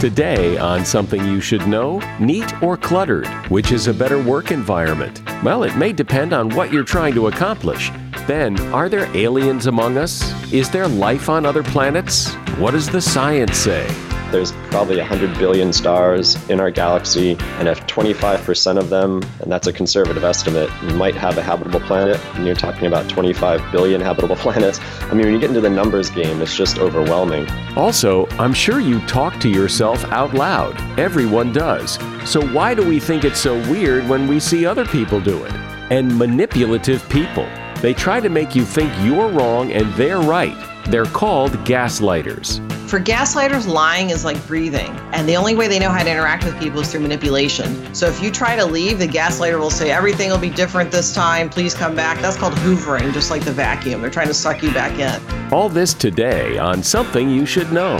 Today on Something You Should Know Neat or Cluttered? Which is a better work environment? Well, it may depend on what you're trying to accomplish. Then, are there aliens among us? Is there life on other planets? What does the science say? There's probably 100 billion stars in our galaxy, and if 25% of them, and that's a conservative estimate, might have a habitable planet, and you're talking about 25 billion habitable planets, I mean, when you get into the numbers game, it's just overwhelming. Also, I'm sure you talk to yourself out loud. Everyone does. So why do we think it's so weird when we see other people do it? And manipulative people. They try to make you think you're wrong and they're right. They're called gaslighters. For gaslighters, lying is like breathing, and the only way they know how to interact with people is through manipulation. So if you try to leave, the gaslighter will say, Everything will be different this time, please come back. That's called hoovering, just like the vacuum. They're trying to suck you back in. All this today on Something You Should Know.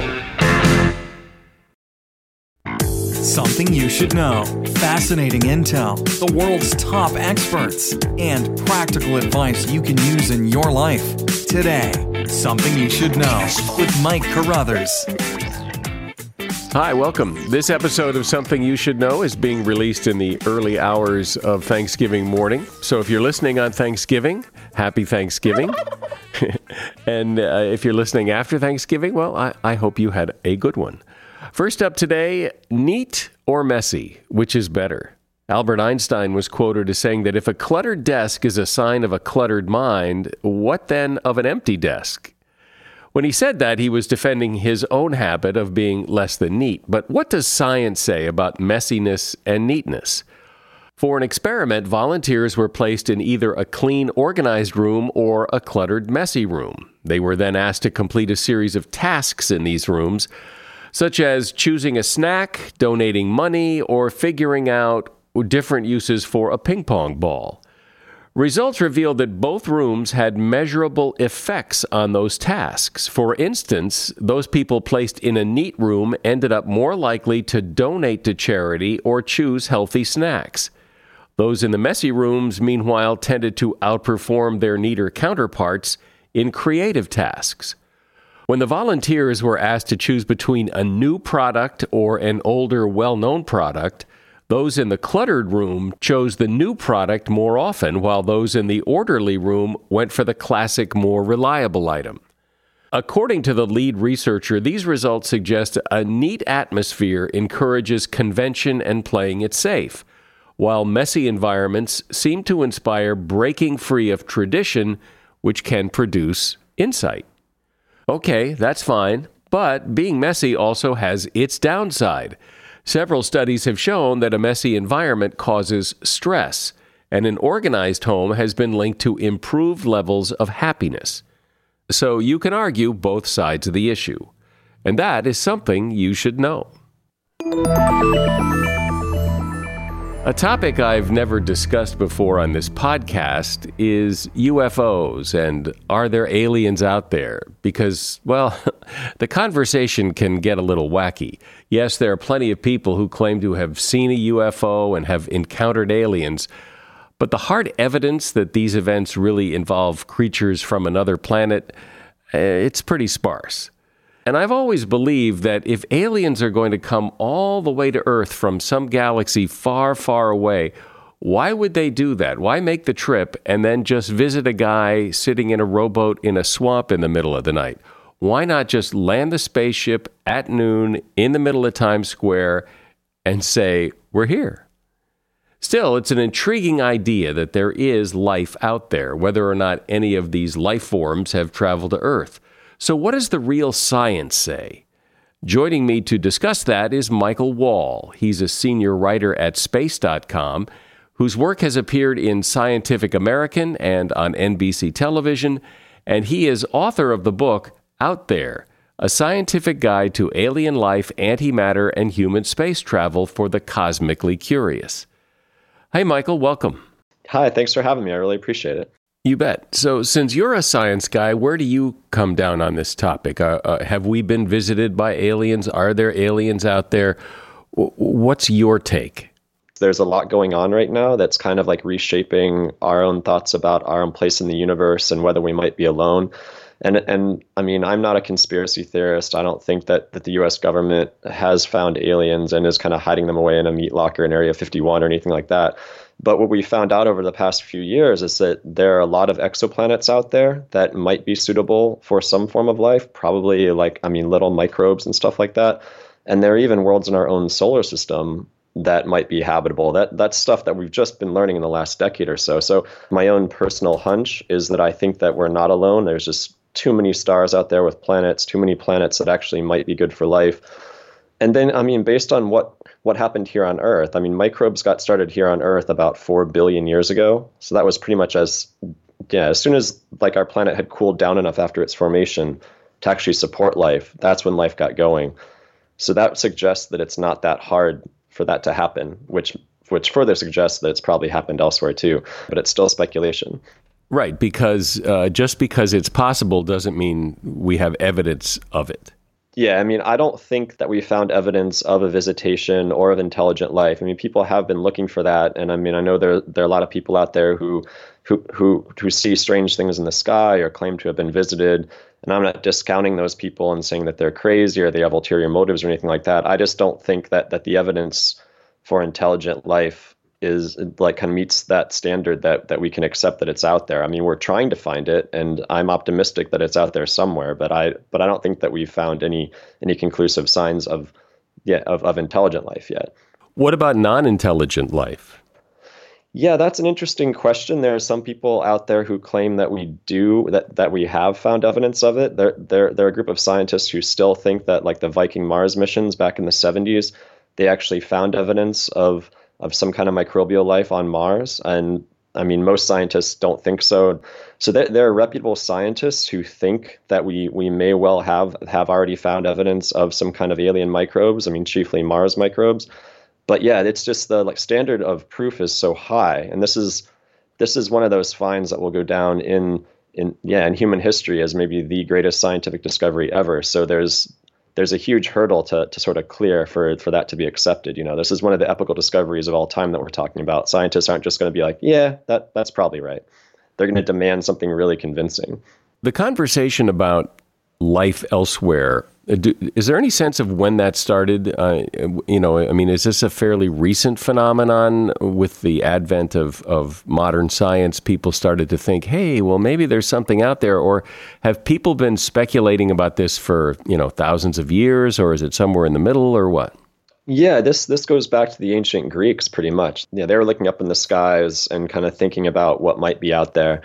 Something you should know. Fascinating intel, the world's top experts, and practical advice you can use in your life. Today, Something You Should Know with Mike Carruthers. Hi, welcome. This episode of Something You Should Know is being released in the early hours of Thanksgiving morning. So if you're listening on Thanksgiving, happy Thanksgiving. and uh, if you're listening after Thanksgiving, well, I, I hope you had a good one. First up today neat or messy, which is better? Albert Einstein was quoted as saying that if a cluttered desk is a sign of a cluttered mind, what then of an empty desk? When he said that, he was defending his own habit of being less than neat. But what does science say about messiness and neatness? For an experiment, volunteers were placed in either a clean, organized room or a cluttered, messy room. They were then asked to complete a series of tasks in these rooms such as choosing a snack, donating money, or figuring out different uses for a ping pong ball. Results revealed that both rooms had measurable effects on those tasks. For instance, those people placed in a neat room ended up more likely to donate to charity or choose healthy snacks. Those in the messy rooms, meanwhile, tended to outperform their neater counterparts in creative tasks. When the volunteers were asked to choose between a new product or an older, well known product, those in the cluttered room chose the new product more often, while those in the orderly room went for the classic, more reliable item. According to the lead researcher, these results suggest a neat atmosphere encourages convention and playing it safe, while messy environments seem to inspire breaking free of tradition, which can produce insight. Okay, that's fine, but being messy also has its downside. Several studies have shown that a messy environment causes stress, and an organized home has been linked to improved levels of happiness. So you can argue both sides of the issue. And that is something you should know. A topic I've never discussed before on this podcast is UFOs and are there aliens out there? Because, well, the conversation can get a little wacky. Yes, there are plenty of people who claim to have seen a UFO and have encountered aliens, but the hard evidence that these events really involve creatures from another planet, eh, it's pretty sparse. And I've always believed that if aliens are going to come all the way to Earth from some galaxy far, far away, why would they do that? Why make the trip and then just visit a guy sitting in a rowboat in a swamp in the middle of the night? Why not just land the spaceship at noon in the middle of Times Square and say, We're here? Still, it's an intriguing idea that there is life out there, whether or not any of these life forms have traveled to Earth. So, what does the real science say? Joining me to discuss that is Michael Wall. He's a senior writer at Space.com, whose work has appeared in Scientific American and on NBC television, and he is author of the book Out There A Scientific Guide to Alien Life, Antimatter, and Human Space Travel for the Cosmically Curious. Hey, Michael, welcome. Hi, thanks for having me. I really appreciate it. You bet. So, since you're a science guy, where do you come down on this topic? Uh, uh, have we been visited by aliens? Are there aliens out there? W- what's your take? There's a lot going on right now that's kind of like reshaping our own thoughts about our own place in the universe and whether we might be alone. And and I mean, I'm not a conspiracy theorist. I don't think that that the U.S. government has found aliens and is kind of hiding them away in a meat locker in Area 51 or anything like that. But what we found out over the past few years is that there are a lot of exoplanets out there that might be suitable for some form of life, probably like, I mean, little microbes and stuff like that. And there are even worlds in our own solar system that might be habitable. That that's stuff that we've just been learning in the last decade or so. So my own personal hunch is that I think that we're not alone. There's just too many stars out there with planets, too many planets that actually might be good for life. And then I mean based on what what happened here on Earth, I mean microbes got started here on Earth about 4 billion years ago. So that was pretty much as yeah, as soon as like our planet had cooled down enough after its formation to actually support life, that's when life got going. So that suggests that it's not that hard for that to happen, which which further suggests that it's probably happened elsewhere too. But it's still speculation. Right, because uh, just because it's possible doesn't mean we have evidence of it. Yeah, I mean, I don't think that we found evidence of a visitation or of intelligent life. I mean, people have been looking for that, and I mean, I know there there are a lot of people out there who who who who see strange things in the sky or claim to have been visited. And I'm not discounting those people and saying that they're crazy or they have ulterior motives or anything like that. I just don't think that that the evidence for intelligent life is like kind of meets that standard that that we can accept that it's out there. I mean, we're trying to find it, and I'm optimistic that it's out there somewhere. But I but I don't think that we've found any any conclusive signs of yeah of, of intelligent life yet. What about non-intelligent life? Yeah, that's an interesting question. There are some people out there who claim that we do that that we have found evidence of it. There there there are a group of scientists who still think that like the Viking Mars missions back in the 70s, they actually found evidence of of some kind of microbial life on Mars and I mean, most scientists don't think so. So there, there, are reputable scientists who think that we we may well have have already found evidence of some kind of alien microbes. I mean, chiefly Mars microbes but yeah, it's just the like standard of proof is so high, and this is this is one of those finds that will go down in in yeah in human history as maybe the greatest scientific discovery ever. So there's there's a huge hurdle to to sort of clear for for that to be accepted. You know, this is one of the epical discoveries of all time that we're talking about. Scientists aren't just going to be like, yeah, that that's probably right. They're going to demand something really convincing. The conversation about life elsewhere do, is there any sense of when that started? Uh, you know, I mean, is this a fairly recent phenomenon with the advent of, of modern science? People started to think, hey, well, maybe there's something out there. Or have people been speculating about this for, you know, thousands of years? Or is it somewhere in the middle or what? Yeah, this this goes back to the ancient Greeks pretty much. Yeah, they were looking up in the skies and kind of thinking about what might be out there.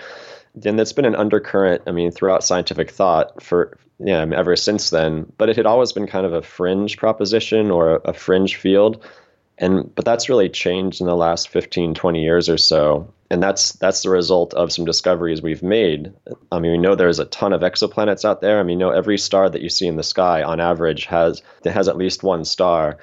And that's been an undercurrent, I mean, throughout scientific thought for yeah, ever since then. But it had always been kind of a fringe proposition or a, fringe field. And but that's really changed in the last 15, 20 years or so. And that's that's the result of some discoveries we've made. I mean, we know there's a ton of exoplanets out there. I mean, you know every star that you see in the sky on average has has at least one star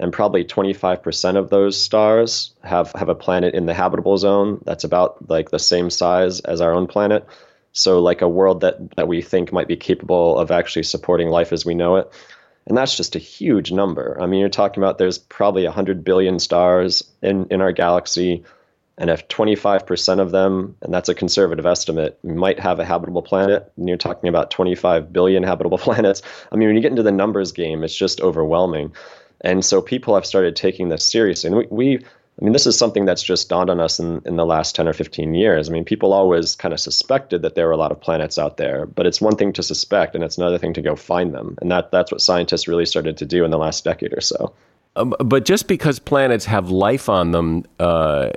and probably 25% of those stars have have a planet in the habitable zone that's about like the same size as our own planet so like a world that that we think might be capable of actually supporting life as we know it. And that's just a huge number. I mean you're talking about there's probably 100 billion stars in in our galaxy. And if 25% of them and that's a conservative estimate might have a habitable planet and you're talking about 25 billion habitable planets i mean when you get into the numbers game it's just overwhelming. And so people have started taking this seriously. And we, we I mean, this is something that's just dawned on us in, in the last 10 or 15 years. I mean, people always kind of suspected that there were a lot of planets out there, but it's one thing to suspect and it's another thing to go find them. And that, that's what scientists really started to do in the last decade or so. Um, but just because planets have life on them uh,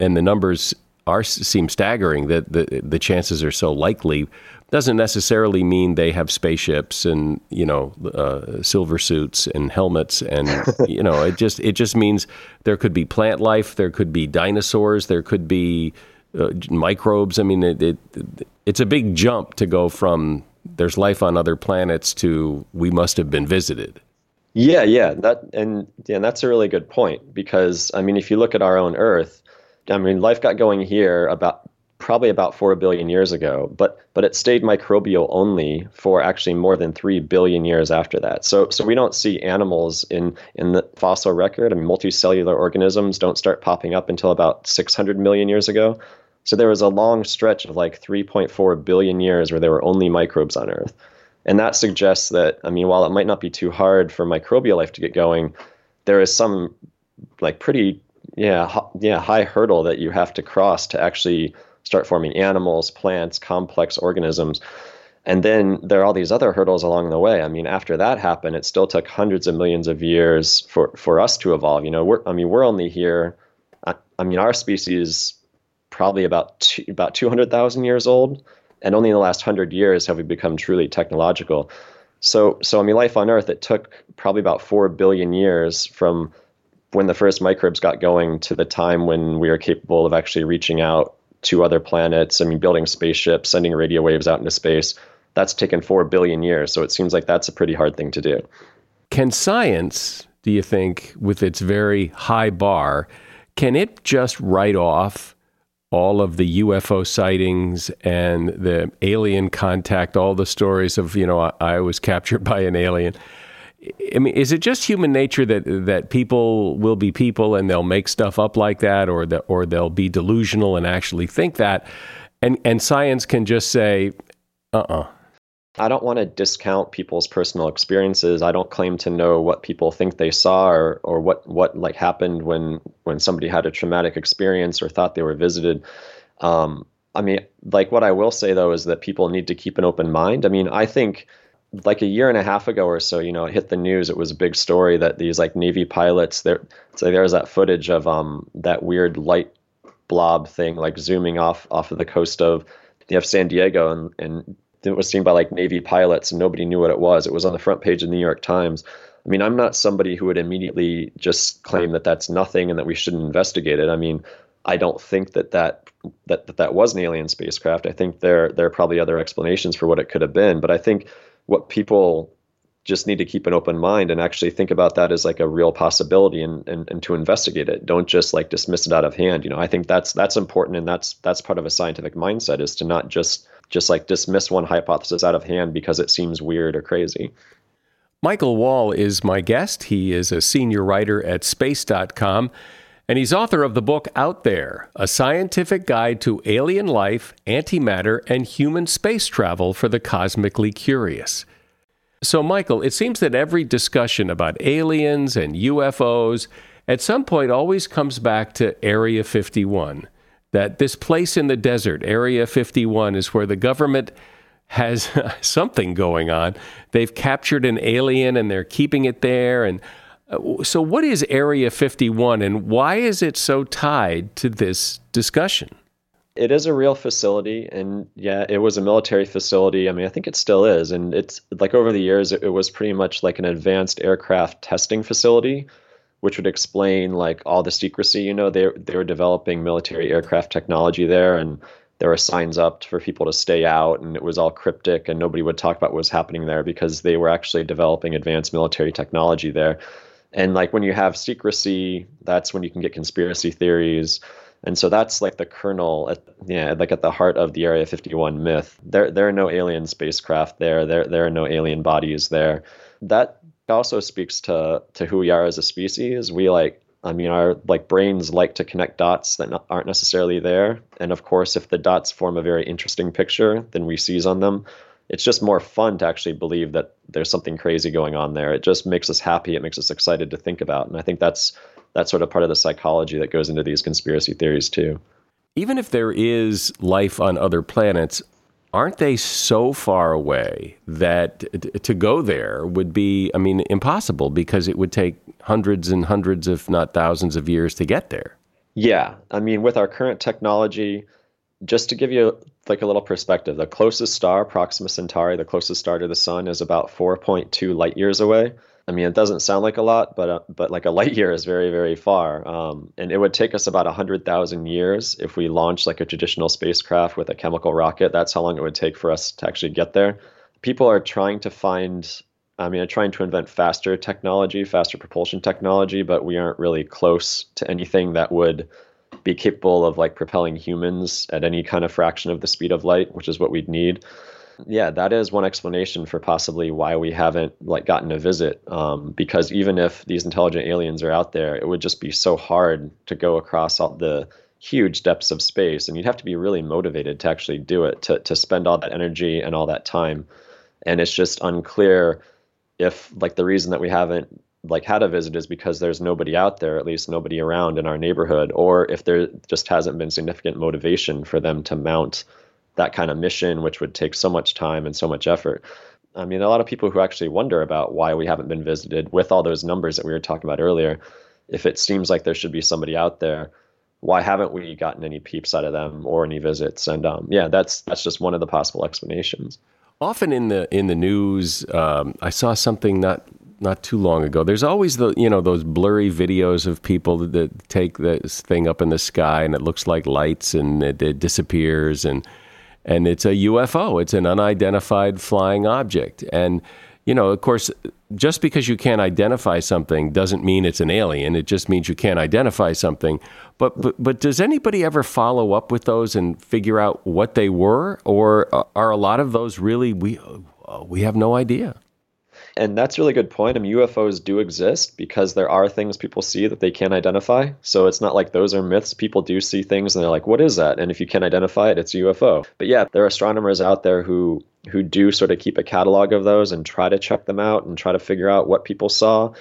and the numbers are seem staggering that the, the chances are so likely doesn't necessarily mean they have spaceships and you know uh, silver suits and helmets and you know it just it just means there could be plant life there could be dinosaurs there could be uh, microbes. I mean it, it, it's a big jump to go from there's life on other planets to we must have been visited. Yeah yeah that and yeah that's a really good point because i mean if you look at our own earth I mean, life got going here about probably about 4 billion years ago, but but it stayed microbial only for actually more than 3 billion years after that. So so we don't see animals in in the fossil record. I mean multicellular organisms don't start popping up until about 600 million years ago. So there was a long stretch of like 3.4 billion years where there were only microbes on Earth. And that suggests that, I mean, while it might not be too hard for microbial life to get going, there is some like pretty, yeah, yeah, high hurdle that you have to cross to actually start forming animals, plants, complex organisms. And then there are all these other hurdles along the way. I mean, after that happened, it still took hundreds of millions of years for, for us to evolve. You know, we're, I mean, we're only here. I, I mean, our species probably about two, about 200,000 years old, and only in the last hundred years have we become truly technological. So, so I mean, life on Earth it took probably about four billion years from when the first microbes got going to the time when we are capable of actually reaching out to other planets. I mean, building spaceships, sending radio waves out into space. That's taken four billion years. So it seems like that's a pretty hard thing to do. Can science, do you think, with its very high bar, can it just write off all of the UFO sightings and the alien contact, all the stories of, you know, I, I was captured by an alien? I mean, is it just human nature that that people will be people and they'll make stuff up like that, or that or they'll be delusional and actually think that, and and science can just say, uh uh-uh. uh I don't want to discount people's personal experiences. I don't claim to know what people think they saw or or what what like happened when when somebody had a traumatic experience or thought they were visited. Um, I mean, like what I will say though is that people need to keep an open mind. I mean, I think like a year and a half ago or so, you know, it hit the news. It was a big story that these like Navy pilots there. So there's that footage of um that weird light blob thing like zooming off off of the coast of you have San Diego and and it was seen by like Navy pilots and nobody knew what it was. It was on the front page of the New York Times. I mean, I'm not somebody who would immediately just claim that that's nothing and that we shouldn't investigate it. I mean, I don't think that that that that, that was an alien spacecraft. I think there there are probably other explanations for what it could have been, but I think what people just need to keep an open mind and actually think about that as like a real possibility and, and, and to investigate it. Don't just like dismiss it out of hand. You know, I think that's that's important and that's that's part of a scientific mindset is to not just just like dismiss one hypothesis out of hand because it seems weird or crazy. Michael Wall is my guest. He is a senior writer at space.com and he's author of the book Out There, a scientific guide to alien life, antimatter, and human space travel for the cosmically curious. So, Michael, it seems that every discussion about aliens and UFOs at some point always comes back to Area 51. That this place in the desert, Area 51, is where the government has something going on. They've captured an alien and they're keeping it there. And Uh, so, what is Area 51 and why is it so tied to this discussion? It is a real facility, and yeah, it was a military facility. I mean, I think it still is, and it's like over the years, it, it was pretty much like an advanced aircraft testing facility, which would explain like all the secrecy. You know, they they were developing military aircraft technology there, and there were signs up for people to stay out, and it was all cryptic, and nobody would talk about what was happening there because they were actually developing advanced military technology there. And like when you have secrecy, that's when you can get conspiracy theories. And so that's like the kernel, at, yeah, like at the heart of the Area 51 myth. There, there are no alien spacecraft there. There, there are no alien bodies there. That also speaks to to who we are as a species. We like, I mean, our like brains like to connect dots that aren't necessarily there. And of course, if the dots form a very interesting picture, then we seize on them it's just more fun to actually believe that there's something crazy going on there. It just makes us happy. It makes us excited to think about. And I think that's that's sort of part of the psychology that goes into these conspiracy theories too. Even if there is life on other planets, aren't they so far away that to go there would be, I mean, impossible because it would take hundreds and hundreds, if not thousands, of years to get there? Yeah. I mean, with our current technology, just to give you like a little perspective, the closest star, Proxima Centauri, the closest star to the sun, is about 4.2 light years away. I mean, it doesn't sound like a lot, but uh, but like a light year is very very far, um, and it would take us about hundred thousand years if we launched like a traditional spacecraft with a chemical rocket. That's how long it would take for us to actually get there. People are trying to find, I mean, trying to invent faster technology, faster propulsion technology, but we aren't really close to anything that would be capable of like propelling humans at any kind of fraction of the speed of light, which is what we'd need. Yeah, that is one explanation for possibly why we haven't like gotten a visit. Um, because even if these intelligent aliens are out there, it would just be so hard to go across all the huge depths of space and you'd have to be really motivated to actually do it to, to spend all that energy and all that time and it's just unclear if like the reason that we haven't like had a visit is because there's nobody out there at least nobody around in our neighborhood or if there just hasn't been significant motivation for them to mount that kind of mission which would take so much time and so much effort i mean a lot of people who actually wonder about why we haven't been visited with all those numbers that we were talking about earlier if it seems like there should be somebody out there why haven't we gotten any peeps out of them or any visits? And um, yeah, that's that's just one of the possible explanations. Often in the in the news, um, I saw something not not too long ago. There's always the you know those blurry videos of people that, that take this thing up in the sky and it looks like lights and it, it disappears and and it's a UFO. It's an unidentified flying object and you know, of course, just because you can't identify something doesn't mean it's an alien. It just means you can't identify something. But but, but does anybody ever follow up with those and figure out what they were, or are a lot of those really we we have no idea? And that's a really good point. I mean, UFOs do exist because there are things people see that they can't identify. So it's not like those are myths. People do see things and they're like, "What is that?" And if you can't identify it, it's a UFO. But yeah, there are astronomers out there who who do sort of keep a catalog of those and try to check them out and try to figure out what people saw.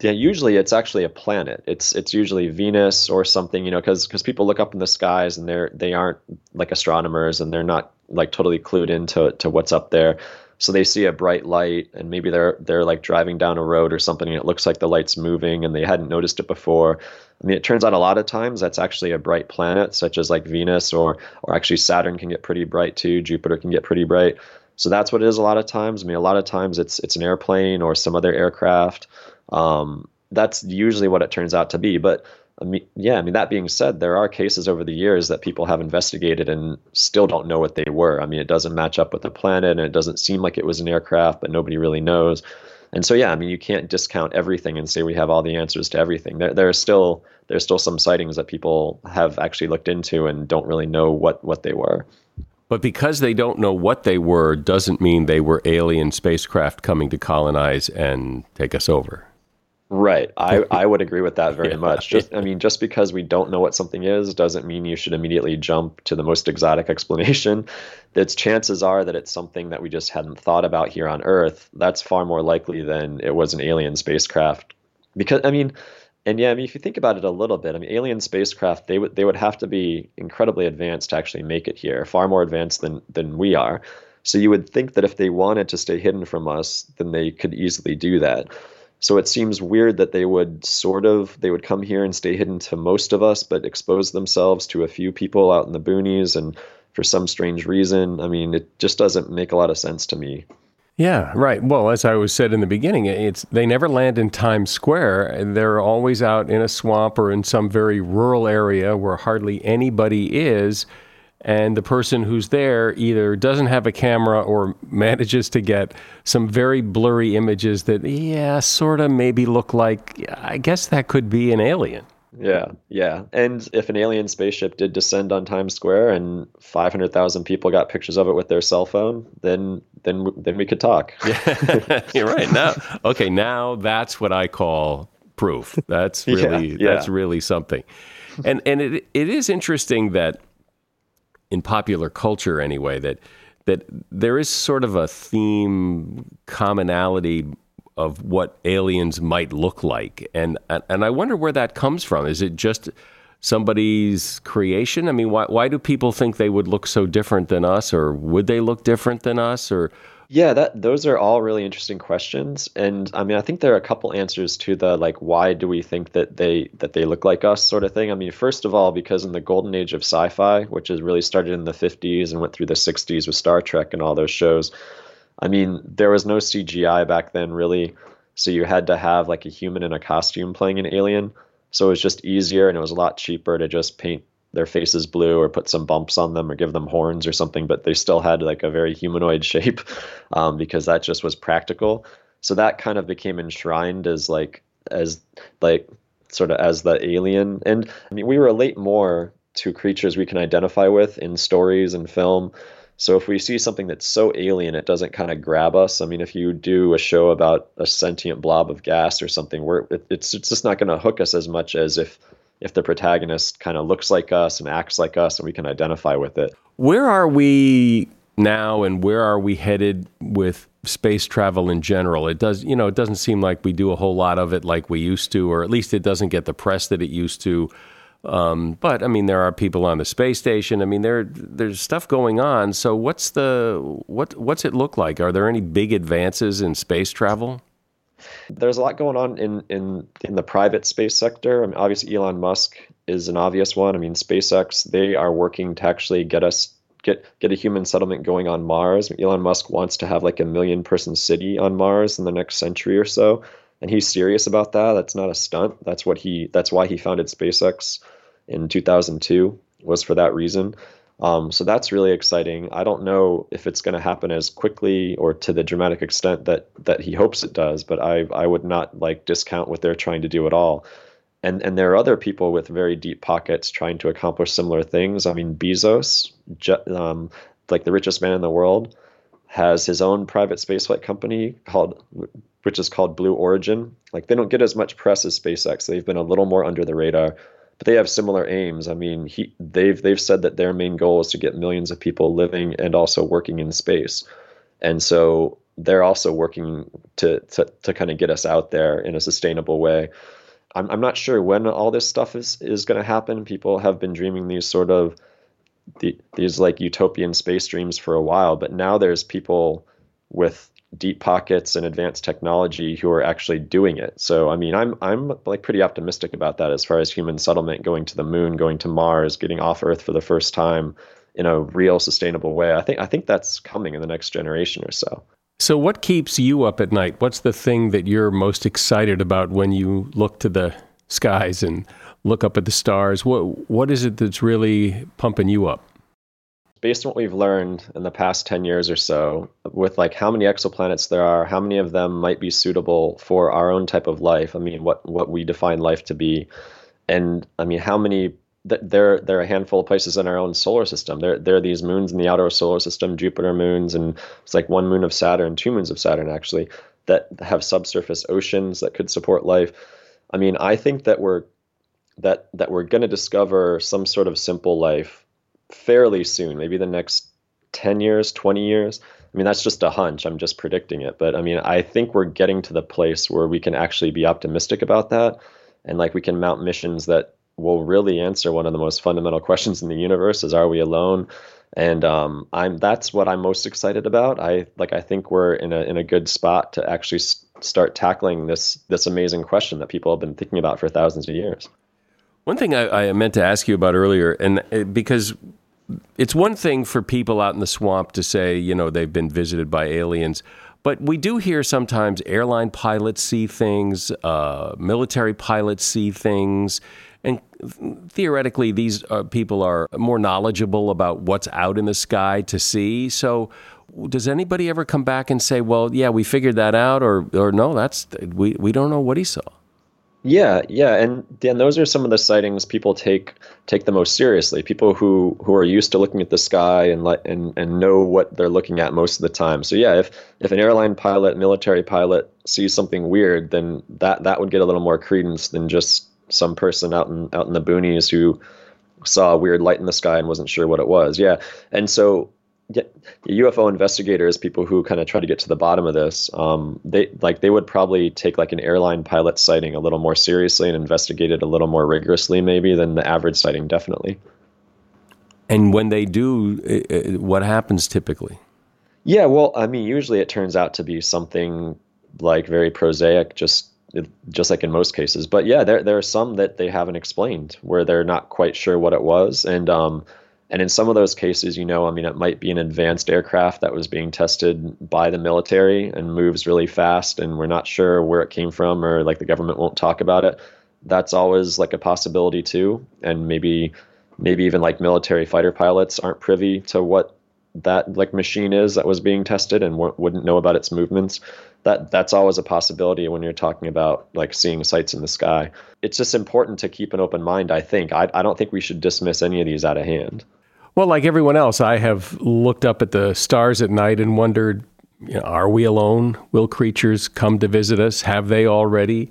Yeah, usually it's actually a planet. It's it's usually Venus or something, you know, because because people look up in the skies and they're they aren't like astronomers and they're not like totally clued into to what's up there so they see a bright light and maybe they're they're like driving down a road or something and it looks like the light's moving and they hadn't noticed it before. I mean it turns out a lot of times that's actually a bright planet such as like venus or or actually saturn can get pretty bright too. Jupiter can get pretty bright. So that's what it is a lot of times. I mean a lot of times it's it's an airplane or some other aircraft. Um, that's usually what it turns out to be. But Yeah, I mean, that being said, there are cases over the years that people have investigated and still don't know what they were. I mean, it doesn't match up with the planet and it doesn't seem like it was an aircraft, but nobody really knows. And so, yeah, I mean, you can't discount everything and say we have all the answers to everything. There, there are still there's still some sightings that people have actually looked into and don't really know what what they were. But because they don't know what they were, doesn't mean they were alien spacecraft coming to colonize and take us over. Right. I, I would agree with that very yeah. much. Just I mean, just because we don't know what something is doesn't mean you should immediately jump to the most exotic explanation. Its chances are that it's something that we just hadn't thought about here on Earth. That's far more likely than it was an alien spacecraft. Because I mean, and yeah, I mean, if you think about it a little bit, I mean, alien spacecraft they would they would have to be incredibly advanced to actually make it here, far more advanced than than we are. So you would think that if they wanted to stay hidden from us, then they could easily do that. So it seems weird that they would sort of they would come here and stay hidden to most of us, but expose themselves to a few people out in the boonies and for some strange reason. I mean, it just doesn't make a lot of sense to me. Yeah, right. Well, as I was said in the beginning, it's they never land in Times Square. They're always out in a swamp or in some very rural area where hardly anybody is and the person who's there either doesn't have a camera or manages to get some very blurry images that yeah sort of maybe look like i guess that could be an alien. Yeah yeah. And if an alien spaceship did descend on times square and 500000 people got pictures of it with their cell phone then then then we could talk. Yeah you're right. Now okay now that's what i call proof. That's really yeah, yeah. that's really something. And and it it is interesting that in popular culture anyway that that there is sort of a theme commonality of what aliens might look like. And and I wonder where that comes from. Is it just somebody's creation? I mean why why do people think they would look so different than us or would they look different than us or yeah, that those are all really interesting questions, and I mean, I think there are a couple answers to the like, why do we think that they that they look like us, sort of thing. I mean, first of all, because in the golden age of sci-fi, which has really started in the '50s and went through the '60s with Star Trek and all those shows, I mean, there was no CGI back then, really, so you had to have like a human in a costume playing an alien. So it was just easier and it was a lot cheaper to just paint their faces blue or put some bumps on them or give them horns or something, but they still had like a very humanoid shape um, because that just was practical. So that kind of became enshrined as like as like sort of as the alien. And I mean, we relate more to creatures we can identify with in stories and film. So if we see something that's so alien, it doesn't kind of grab us. I mean, if you do a show about a sentient blob of gas or something, where it, it's it's just not going to hook us as much as if if the protagonist kind of looks like us and acts like us and we can identify with it. Where are we now and where are we headed with space travel in general? It does, you know, it doesn't seem like we do a whole lot of it like we used to, or at least it doesn't get the press that it used to. Um, but I mean, there are people on the space station. I mean, there there's stuff going on. So what's the what what's it look like? Are there any big advances in space travel? There's a lot going on in in in the private space sector. I mean, obviously Elon Musk is an obvious one. I mean, SpaceX they are working to actually get us get get a human settlement going on Mars. Elon Musk wants to have like a million person city on Mars in the next century or so, and he's serious about that. That's not a stunt. That's what he. That's why he founded SpaceX in 2002. Was for that reason. Um, so that's really exciting. I don't know if it's going to happen as quickly or to the dramatic extent that that he hopes it does, but I I would not like discount what they're trying to do at all and and there are other people with very deep pockets trying to accomplish similar things. I mean, Bezos, um, like the richest man in the world, has his own private spaceflight company called, which is called Blue Origin. Like they don't get as much press as SpaceX. They've been a little more under the radar, but they have similar aims. I mean, he they've they've said that their main goal is to get millions of people living and also working in space, and so they're also working to to to kind of get us out there in a sustainable way. I'm, I'm not sure when all this stuff is, is going to happen. People have been dreaming these sort of the, these like utopian space dreams for a while, but now there's people with deep pockets and advanced technology who are actually doing it. So I mean, I'm I'm like pretty optimistic about that as far as human settlement, going to the moon, going to Mars, getting off Earth for the first time in a real sustainable way. I think I think that's coming in the next generation or so. So, what keeps you up at night? What's the thing that you're most excited about when you look to the skies and look up at the stars? What What is it that's really pumping you up? Based on what we've learned in the past 10 years or so, with like how many exoplanets there are, how many of them might be suitable for our own type of life? I mean, what, what we define life to be. And I mean, how many there there are a handful of places in our own solar system. There there are these moons in the outer solar system, Jupiter moons, and it's like one moon of Saturn, two moons of Saturn actually, that have subsurface oceans that could support life. I mean, I think that we're that that we're going to discover some sort of simple life fairly soon, maybe the next 10 years, 20 years. I mean, that's just a hunch. I'm just predicting it. But I mean, I think we're getting to the place where we can actually be optimistic about that. And like we can mount missions that will really answer one of the most fundamental questions in the universe is are we alone and um, I'm that's what I'm most excited about. I like I think we're in a in a good spot to actually s- start tackling this this amazing question that people have been thinking about for thousands of years. One thing I, I meant to ask you about earlier, and uh, because it's one thing for people out in the swamp to say, you know, they've been visited by aliens, but we do hear sometimes airline pilots see things, uh, military pilots see things. And theoretically, these uh, people are more knowledgeable about what's out in the sky to see. So, does anybody ever come back and say, "Well, yeah, we figured that out," or, or no, that's we we don't know what he saw? Yeah, yeah, and Dan, those are some of the sightings people take take the most seriously. People who who are used to looking at the sky and let and and know what they're looking at most of the time. So yeah, if if an airline pilot, military pilot sees something weird, then that that would get a little more credence than just some person out in out in the boonies who saw a weird light in the sky and wasn't sure what it was. Yeah, and so UFO investigators, people who kind of try to get to the bottom of this, um, they like they would probably take like an airline pilot sighting a little more seriously and investigate it a little more rigorously, maybe than the average sighting. Definitely. And when they do, what happens typically? Yeah, well, I mean, usually it turns out to be something like very prosaic, just just like in most cases. But yeah, there there are some that they haven't explained where they're not quite sure what it was, and um, and in some of those cases, you know, I mean, it might be an advanced aircraft that was being tested by the military and moves really fast, and we're not sure where it came from, or like the government won't talk about it. That's always like a possibility too, and maybe maybe even like military fighter pilots aren't privy to what that like machine is that was being tested and wouldn't know about its movements. That that's always a possibility when you're talking about like seeing sights in the sky. It's just important to keep an open mind i think. I, I don't think we should dismiss any of these out of hand well like everyone else i have looked up at the stars at night and wondered you know, are we alone will creatures come to visit us have they already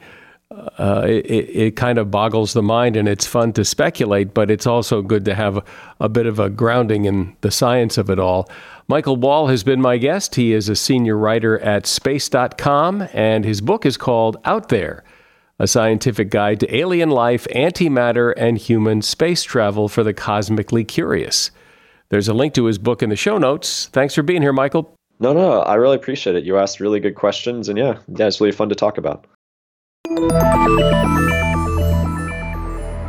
uh, it, it, kind of boggles the mind and it's fun to speculate, but it's also good to have a, bit of a grounding in the science of it all. Michael Wall has been my guest. He is a senior writer at space.com, and his book is called Out There A Scientific Guide to Alien Life, Antimatter, and Human Space Travel for the Cosmically Curious. There's a link to his book in the show notes. Thanks for being here, Michael. No, no, I really appreciate it. You asked really good questions, and yeah, yeah, it's really fun to talk about.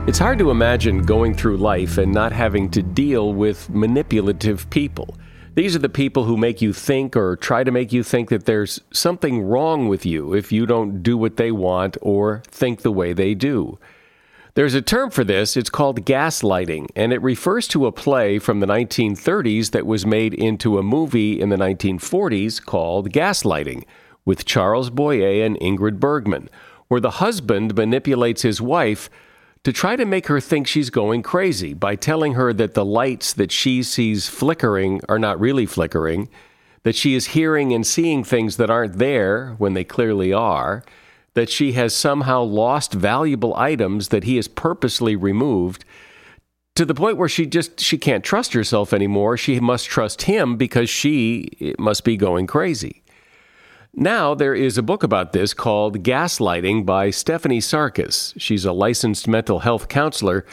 It's hard to imagine going through life and not having to deal with manipulative people. These are the people who make you think or try to make you think that there's something wrong with you if you don't do what they want or think the way they do. There's a term for this, it's called gaslighting, and it refers to a play from the 1930s that was made into a movie in the 1940s called Gaslighting, with Charles Boyer and Ingrid Bergman where the husband manipulates his wife to try to make her think she's going crazy by telling her that the lights that she sees flickering are not really flickering, that she is hearing and seeing things that aren't there when they clearly are, that she has somehow lost valuable items that he has purposely removed to the point where she just she can't trust herself anymore. She must trust him because she must be going crazy now, there is a book about this called Gaslighting by Stephanie Sarkis. She's a licensed mental health counselor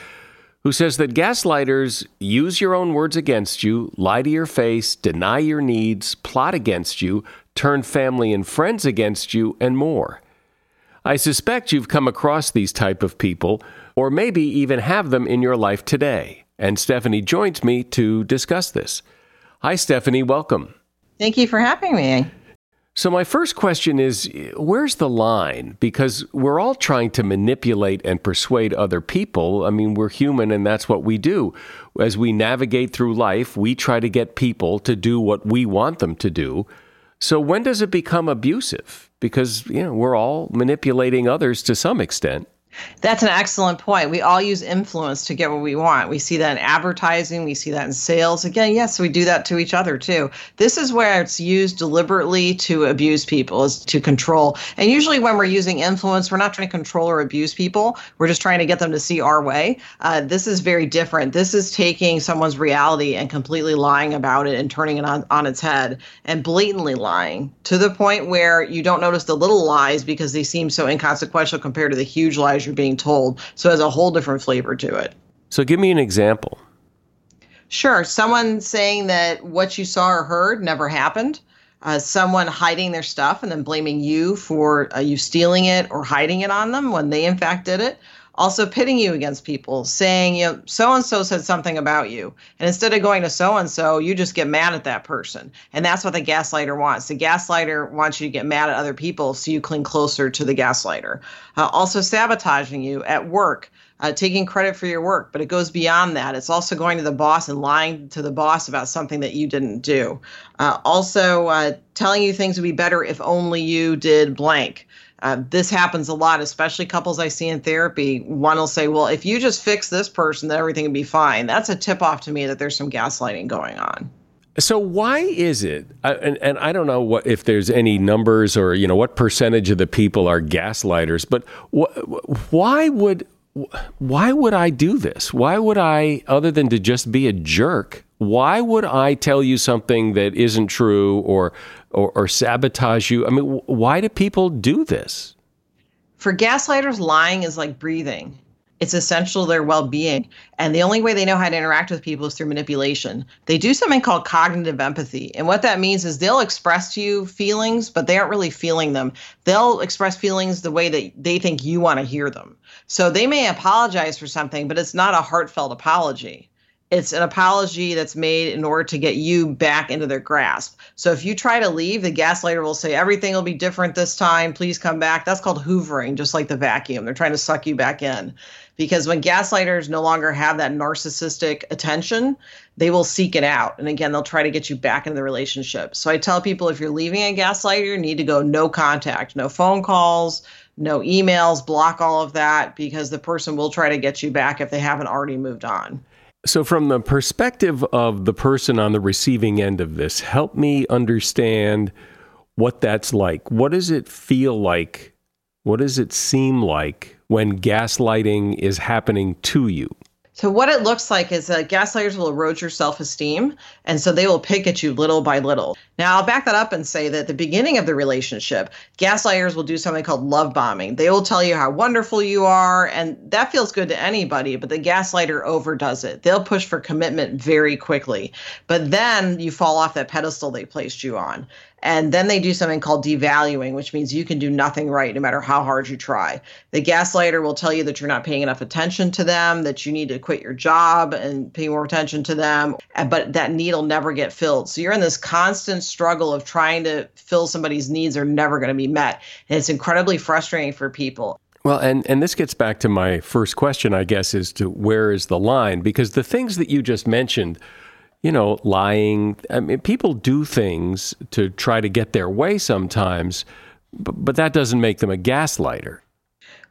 who says that gaslighters use your own words against you, lie to your face, deny your needs, plot against you, turn family and friends against you, and more. I suspect you've come across these type of people, or maybe even have them in your life today. And Stephanie joins me to discuss this. Hi, Stephanie. Welcome. Thank you for having me. So, my first question is where's the line? Because we're all trying to manipulate and persuade other people. I mean, we're human and that's what we do. As we navigate through life, we try to get people to do what we want them to do. So, when does it become abusive? Because, you know, we're all manipulating others to some extent. That's an excellent point. We all use influence to get what we want. We see that in advertising, we see that in sales. Again, yes, we do that to each other too. This is where it's used deliberately to abuse people, is to control. And usually, when we're using influence, we're not trying to control or abuse people. We're just trying to get them to see our way. Uh, this is very different. This is taking someone's reality and completely lying about it and turning it on, on its head and blatantly lying to the point where you don't notice the little lies because they seem so inconsequential compared to the huge lies you're being told. So it has a whole different flavor to it. So give me an example. Sure. Someone saying that what you saw or heard never happened. Uh, someone hiding their stuff and then blaming you for uh, you stealing it or hiding it on them when they in fact did it also pitting you against people, saying, you know, so and so said something about you. And instead of going to so and so, you just get mad at that person. And that's what the gaslighter wants. The gaslighter wants you to get mad at other people so you cling closer to the gaslighter. Uh, also, sabotaging you at work. Uh, taking credit for your work, but it goes beyond that. It's also going to the boss and lying to the boss about something that you didn't do. Uh, also, uh, telling you things would be better if only you did blank. Uh, this happens a lot, especially couples I see in therapy. One will say, Well, if you just fix this person, then everything will be fine. That's a tip off to me that there's some gaslighting going on. So why is it? And, and I don't know what if there's any numbers or you know what percentage of the people are gaslighters, but wh- why would why would I do this? Why would I, other than to just be a jerk, why would I tell you something that isn't true or, or, or sabotage you? I mean, why do people do this? For gaslighters, lying is like breathing. It's essential to their well being. And the only way they know how to interact with people is through manipulation. They do something called cognitive empathy. And what that means is they'll express to you feelings, but they aren't really feeling them. They'll express feelings the way that they think you want to hear them. So they may apologize for something, but it's not a heartfelt apology it's an apology that's made in order to get you back into their grasp. So if you try to leave, the gaslighter will say everything will be different this time. Please come back. That's called hoovering, just like the vacuum. They're trying to suck you back in. Because when gaslighters no longer have that narcissistic attention, they will seek it out. And again, they'll try to get you back into the relationship. So I tell people if you're leaving a gaslighter, you need to go no contact, no phone calls, no emails, block all of that because the person will try to get you back if they haven't already moved on. So, from the perspective of the person on the receiving end of this, help me understand what that's like. What does it feel like What does it seem like when gaslighting is happening to you? So what it looks like is that gaslighters will erode your self-esteem, and so they will pick at you little by little. Now I'll back that up and say that at the beginning of the relationship, gaslighters will do something called love bombing. They will tell you how wonderful you are, and that feels good to anybody. But the gaslighter overdoes it. They'll push for commitment very quickly, but then you fall off that pedestal they placed you on. And then they do something called devaluing, which means you can do nothing right no matter how hard you try. The gaslighter will tell you that you're not paying enough attention to them, that you need to quit your job and pay more attention to them, but that need will never get filled. So you're in this constant struggle of trying to fill somebody's needs are never going to be met. And it's incredibly frustrating for people. Well, and, and this gets back to my first question, I guess, is to where is the line? Because the things that you just mentioned you know, lying. I mean, people do things to try to get their way sometimes, but, but that doesn't make them a gaslighter.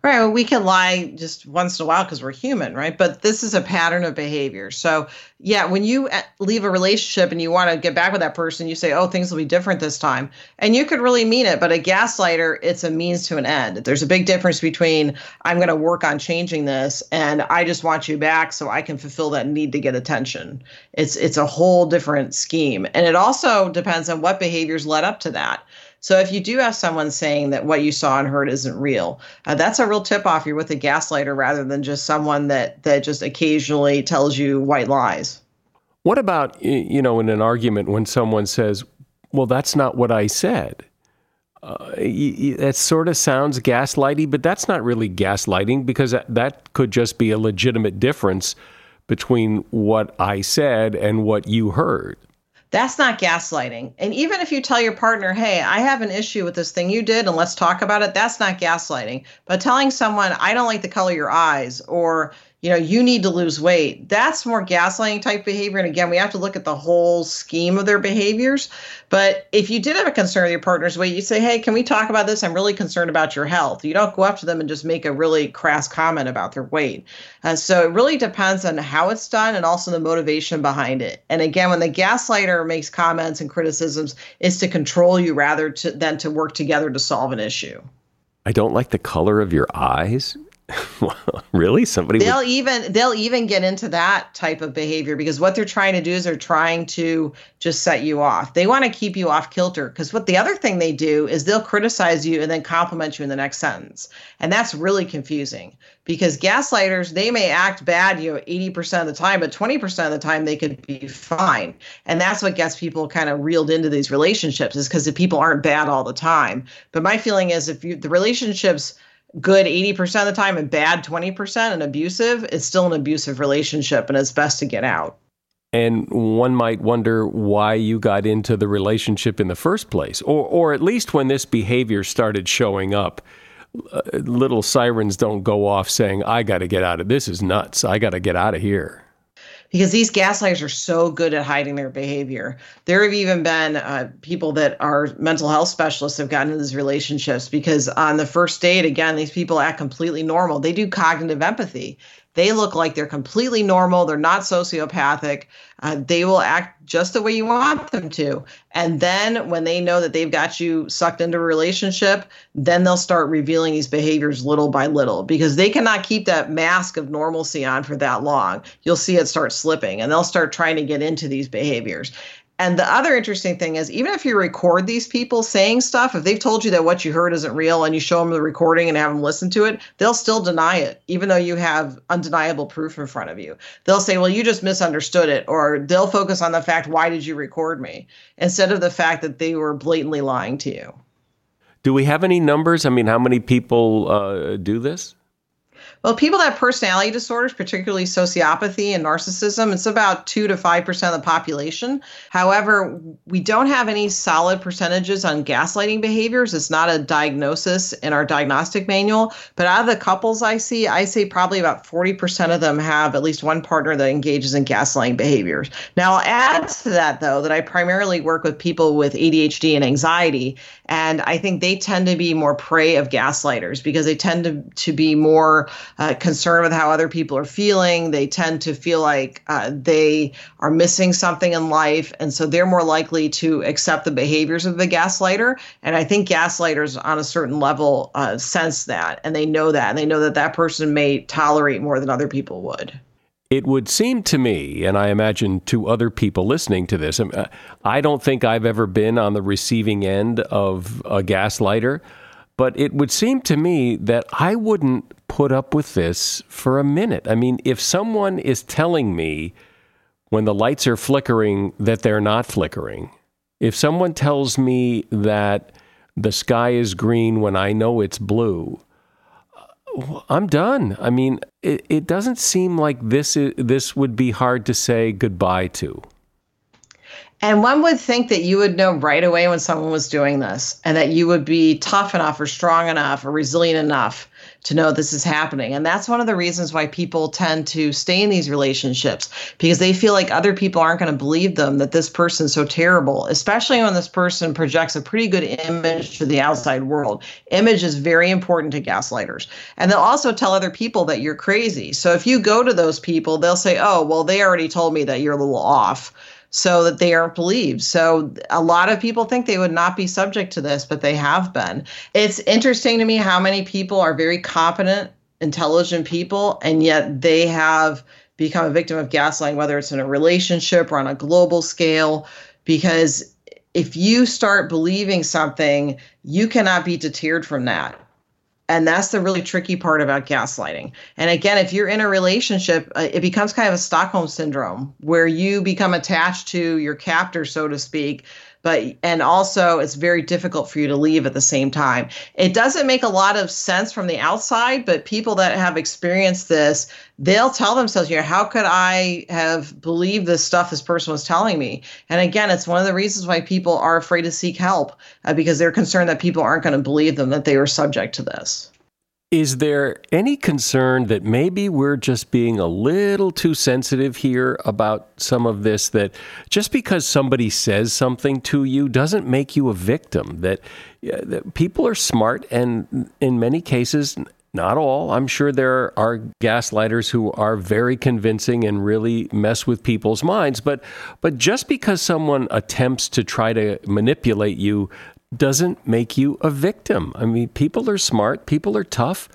Right. Well, we can lie just once in a while because we're human, right? But this is a pattern of behavior. So, yeah, when you uh, leave a relationship and you want to get back with that person, you say, oh, things will be different this time. And you could really mean it. But a gaslighter, it's a means to an end. There's a big difference between I'm going to work on changing this and I just want you back so I can fulfill that need to get attention. It's, it's a whole different scheme. And it also depends on what behaviors led up to that. So if you do have someone saying that what you saw and heard isn't real, uh, that's a real tip off. You're with a gaslighter rather than just someone that that just occasionally tells you white lies. What about you know in an argument when someone says, "Well, that's not what I said." Uh, that sort of sounds gaslighty, but that's not really gaslighting because that, that could just be a legitimate difference between what I said and what you heard. That's not gaslighting. And even if you tell your partner, hey, I have an issue with this thing you did and let's talk about it, that's not gaslighting. But telling someone, I don't like the color of your eyes, or you know, you need to lose weight. That's more gaslighting type behavior. And again, we have to look at the whole scheme of their behaviors. But if you did have a concern with your partner's weight, you say, Hey, can we talk about this? I'm really concerned about your health. You don't go up to them and just make a really crass comment about their weight. Uh, so it really depends on how it's done and also the motivation behind it. And again, when the gaslighter makes comments and criticisms, is to control you rather to, than to work together to solve an issue. I don't like the color of your eyes. really? Somebody They'll would... even they'll even get into that type of behavior because what they're trying to do is they're trying to just set you off. They want to keep you off kilter because what the other thing they do is they'll criticize you and then compliment you in the next sentence. And that's really confusing because gaslighters they may act bad, you know, 80% of the time, but 20% of the time they could be fine. And that's what gets people kind of reeled into these relationships is because the people aren't bad all the time. But my feeling is if you the relationships good 80% of the time and bad 20% and abusive, it's still an abusive relationship and it's best to get out. And one might wonder why you got into the relationship in the first place, or, or at least when this behavior started showing up. Uh, little sirens don't go off saying, I got to get out of this, is nuts. I got to get out of here because these gaslighters are so good at hiding their behavior. There have even been uh, people that are mental health specialists have gotten into these relationships because on the first date, again, these people act completely normal. They do cognitive empathy. They look like they're completely normal. They're not sociopathic. Uh, they will act just the way you want them to. And then when they know that they've got you sucked into a relationship, then they'll start revealing these behaviors little by little because they cannot keep that mask of normalcy on for that long. You'll see it start slipping and they'll start trying to get into these behaviors. And the other interesting thing is, even if you record these people saying stuff, if they've told you that what you heard isn't real and you show them the recording and have them listen to it, they'll still deny it, even though you have undeniable proof in front of you. They'll say, well, you just misunderstood it, or they'll focus on the fact, why did you record me? Instead of the fact that they were blatantly lying to you. Do we have any numbers? I mean, how many people uh, do this? Well, people that have personality disorders, particularly sociopathy and narcissism, it's about 2 to 5% of the population. However, we don't have any solid percentages on gaslighting behaviors. It's not a diagnosis in our diagnostic manual. But out of the couples I see, I say probably about 40% of them have at least one partner that engages in gaslighting behaviors. Now, I'll add to that, though, that I primarily work with people with ADHD and anxiety. And I think they tend to be more prey of gaslighters because they tend to, to be more uh, concerned with how other people are feeling. They tend to feel like uh, they are missing something in life. And so they're more likely to accept the behaviors of the gaslighter. And I think gaslighters on a certain level uh, sense that and they know that. And they know that that person may tolerate more than other people would. It would seem to me, and I imagine to other people listening to this, um, uh, I don't think I've ever been on the receiving end of a gaslighter, but it would seem to me that I wouldn't put up with this for a minute. I mean, if someone is telling me when the lights are flickering that they're not flickering, if someone tells me that the sky is green when I know it's blue, uh, I'm done. I mean, it, it doesn't seem like this is, this would be hard to say goodbye to. And one would think that you would know right away when someone was doing this and that you would be tough enough or strong enough or resilient enough to know this is happening. And that's one of the reasons why people tend to stay in these relationships because they feel like other people aren't going to believe them that this person's so terrible, especially when this person projects a pretty good image to the outside world. Image is very important to gaslighters. And they'll also tell other people that you're crazy. So if you go to those people, they'll say, oh, well, they already told me that you're a little off so that they aren't believed. So a lot of people think they would not be subject to this, but they have been. It's interesting to me how many people are very competent, intelligent people, and yet they have become a victim of gaslighting, whether it's in a relationship or on a global scale, because if you start believing something, you cannot be deterred from that. And that's the really tricky part about gaslighting. And again, if you're in a relationship, uh, it becomes kind of a Stockholm syndrome where you become attached to your captor, so to speak, but and also it's very difficult for you to leave at the same time. It doesn't make a lot of sense from the outside, but people that have experienced this, they'll tell themselves, you know, how could I have believed this stuff this person was telling me? And again, it's one of the reasons why people are afraid to seek help uh, because they're concerned that people aren't going to believe them that they were subject to this. Is there any concern that maybe we're just being a little too sensitive here about some of this? That just because somebody says something to you doesn't make you a victim? That, that people are smart, and in many cases, not all. I'm sure there are gaslighters who are very convincing and really mess with people's minds. But, but just because someone attempts to try to manipulate you doesn't make you a victim. I mean, people are smart, people are tough.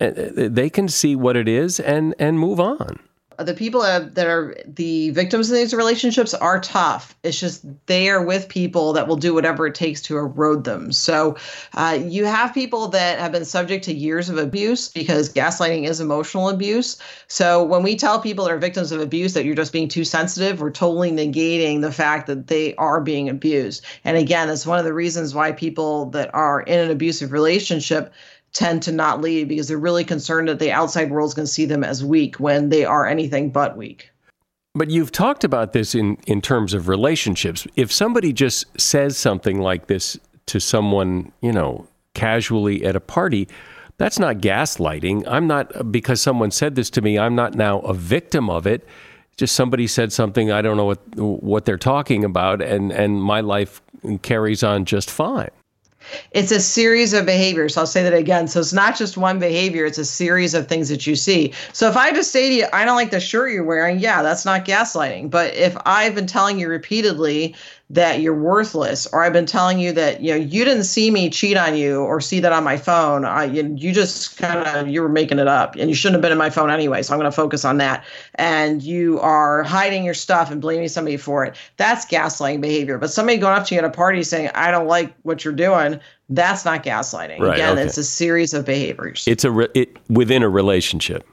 Uh, they can see what it is and and move on the people that are the victims in these relationships are tough. It's just they are with people that will do whatever it takes to erode them. So uh, you have people that have been subject to years of abuse because gaslighting is emotional abuse. So when we tell people that are victims of abuse that you're just being too sensitive, we're totally negating the fact that they are being abused. And again, it's one of the reasons why people that are in an abusive relationship tend to not leave because they're really concerned that the outside world's going to see them as weak when they are anything but weak. But you've talked about this in, in terms of relationships. If somebody just says something like this to someone, you know, casually at a party, that's not gaslighting. I'm not, because someone said this to me, I'm not now a victim of it. Just somebody said something, I don't know what, what they're talking about, and, and my life carries on just fine. It's a series of behaviors. I'll say that again. So it's not just one behavior, it's a series of things that you see. So if I just say to you, I don't like the shirt you're wearing, yeah, that's not gaslighting. But if I've been telling you repeatedly that you're worthless or i've been telling you that you know you didn't see me cheat on you or see that on my phone. I, you, you just kind of you were making it up and you shouldn't have been in my phone anyway so i'm going to focus on that. And you are hiding your stuff and blaming somebody for it. That's gaslighting behavior. But somebody going up to you at a party saying i don't like what you're doing that's not gaslighting. Right, again okay. it's a series of behaviors. It's a re- it, within a relationship.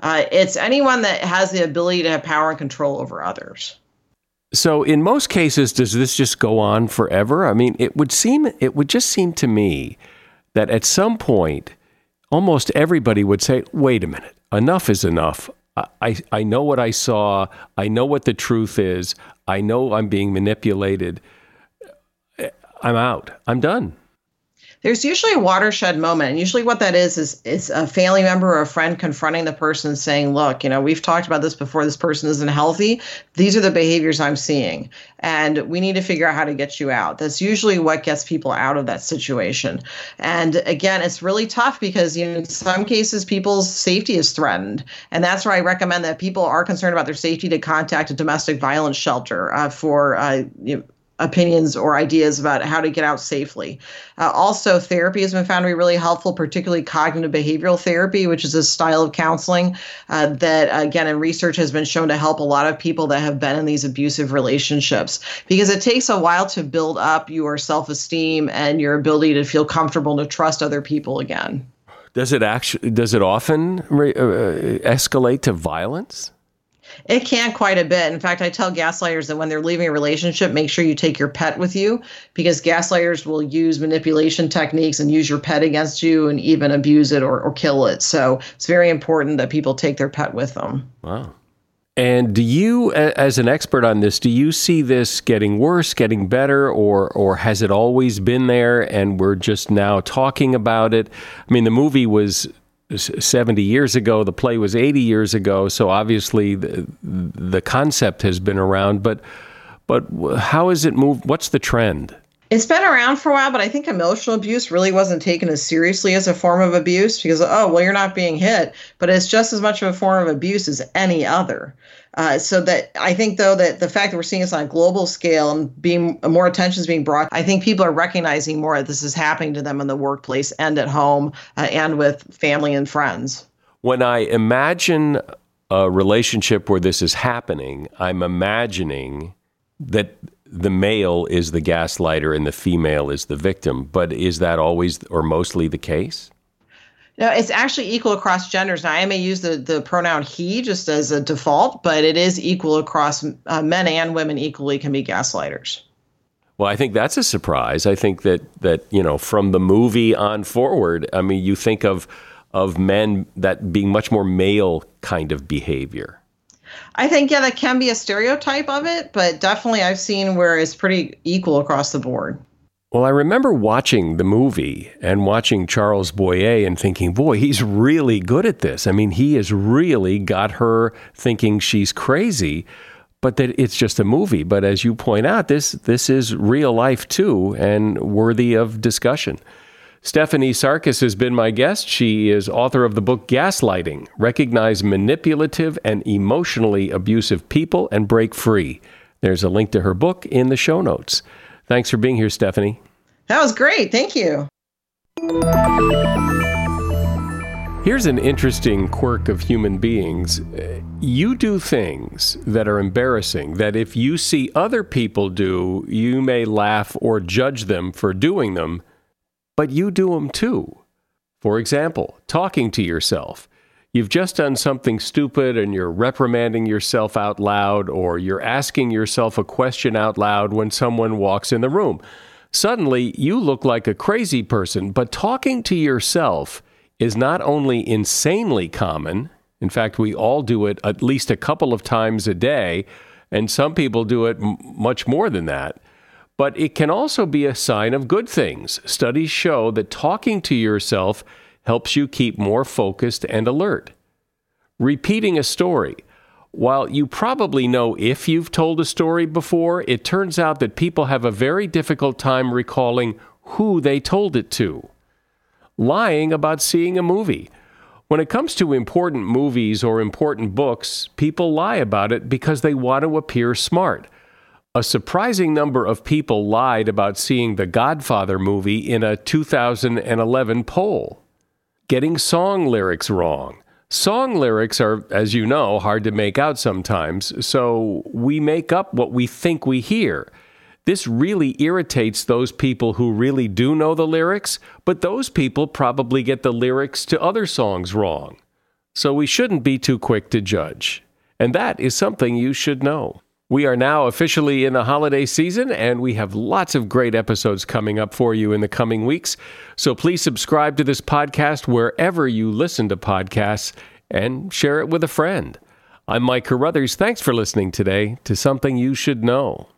Uh, it's anyone that has the ability to have power and control over others so, in most cases, does this just go on forever? I mean, it would seem, it would just seem to me that at some point, almost everybody would say, wait a minute, enough is enough. I, I know what I saw. I know what the truth is. I know I'm being manipulated. I'm out. I'm done There's usually a watershed moment, and usually what that is is is a family member or a friend confronting the person, saying, "Look, you know, we've talked about this before. This person isn't healthy. These are the behaviors I'm seeing, and we need to figure out how to get you out." That's usually what gets people out of that situation. And again, it's really tough because you know, in some cases people's safety is threatened, and that's where I recommend that people are concerned about their safety to contact a domestic violence shelter uh, for uh, you know, opinions or ideas about how to get out safely. Uh, also, therapy has been found to be really helpful, particularly cognitive behavioral therapy, which is a style of counseling uh, that, again, in research has been shown to help a lot of people that have been in these abusive relationships because it takes a while to build up your self esteem and your ability to feel comfortable to trust other people again. Does it actually? Does it often re- uh, escalate to violence? It can quite a bit. In fact, I tell gaslighters that when they're leaving a relationship, make sure you take your pet with you because gaslighters will use manipulation techniques and use your pet against you and even abuse it or, or kill it. So it's very important that people take their pet with them. Wow. And do you, as an expert on this, do you see this getting worse, getting better, or or has it always been there and we're just now talking about it? I mean, the movie was 70 years ago. The play was 80 years ago. So obviously the, the concept has been around, but but how has it moved? What's the trend? It's been around for a while, but I think emotional abuse really wasn't taken as seriously as a form of abuse because, oh, well, you're not being hit, but it's just as much of a form of abuse as any other. Uh, so that I think though that the fact that we're seeing this on a global scale and being more attention is being brought, I think people are recognizing more that this is happening to them in the workplace and at home uh, and with family and friends. When I imagine a relationship where this is happening, I'm imagining that the male is the gaslighter and the female is the victim. But is that always or mostly the case? No, it's actually equal across genders. Now, I may use the, the pronoun he just as a default, but it is equal across uh, men and women equally can be gaslighters. Well, I think that's a surprise. I think that that you know from the movie on forward, I mean, you think of of men that being much more male kind of behavior. I think yeah, that can be a stereotype of it, but definitely I've seen where it's pretty equal across the board. Well, I remember watching the movie and watching Charles Boyer and thinking, boy, he's really good at this. I mean, he has really got her thinking she's crazy, but that it's just a movie. But as you point out, this this is real life too and worthy of discussion. Stephanie Sarkis has been my guest. She is author of the book Gaslighting Recognize Manipulative and Emotionally Abusive People and Break Free. There's a link to her book in the show notes. Thanks for being here, Stephanie. That was great. Thank you. Here's an interesting quirk of human beings. You do things that are embarrassing that if you see other people do, you may laugh or judge them for doing them, but you do them too. For example, talking to yourself. You've just done something stupid and you're reprimanding yourself out loud, or you're asking yourself a question out loud when someone walks in the room. Suddenly, you look like a crazy person, but talking to yourself is not only insanely common, in fact, we all do it at least a couple of times a day, and some people do it m- much more than that. But it can also be a sign of good things. Studies show that talking to yourself helps you keep more focused and alert. Repeating a story. While you probably know if you've told a story before, it turns out that people have a very difficult time recalling who they told it to. Lying about seeing a movie. When it comes to important movies or important books, people lie about it because they want to appear smart. A surprising number of people lied about seeing the Godfather movie in a 2011 poll getting song lyrics wrong. Song lyrics are, as you know, hard to make out sometimes, so we make up what we think we hear. This really irritates those people who really do know the lyrics, but those people probably get the lyrics to other songs wrong. So we shouldn't be too quick to judge. And that is something you should know. We are now officially in the holiday season, and we have lots of great episodes coming up for you in the coming weeks. So please subscribe to this podcast wherever you listen to podcasts and share it with a friend. I'm Mike Carruthers. Thanks for listening today to Something You Should Know.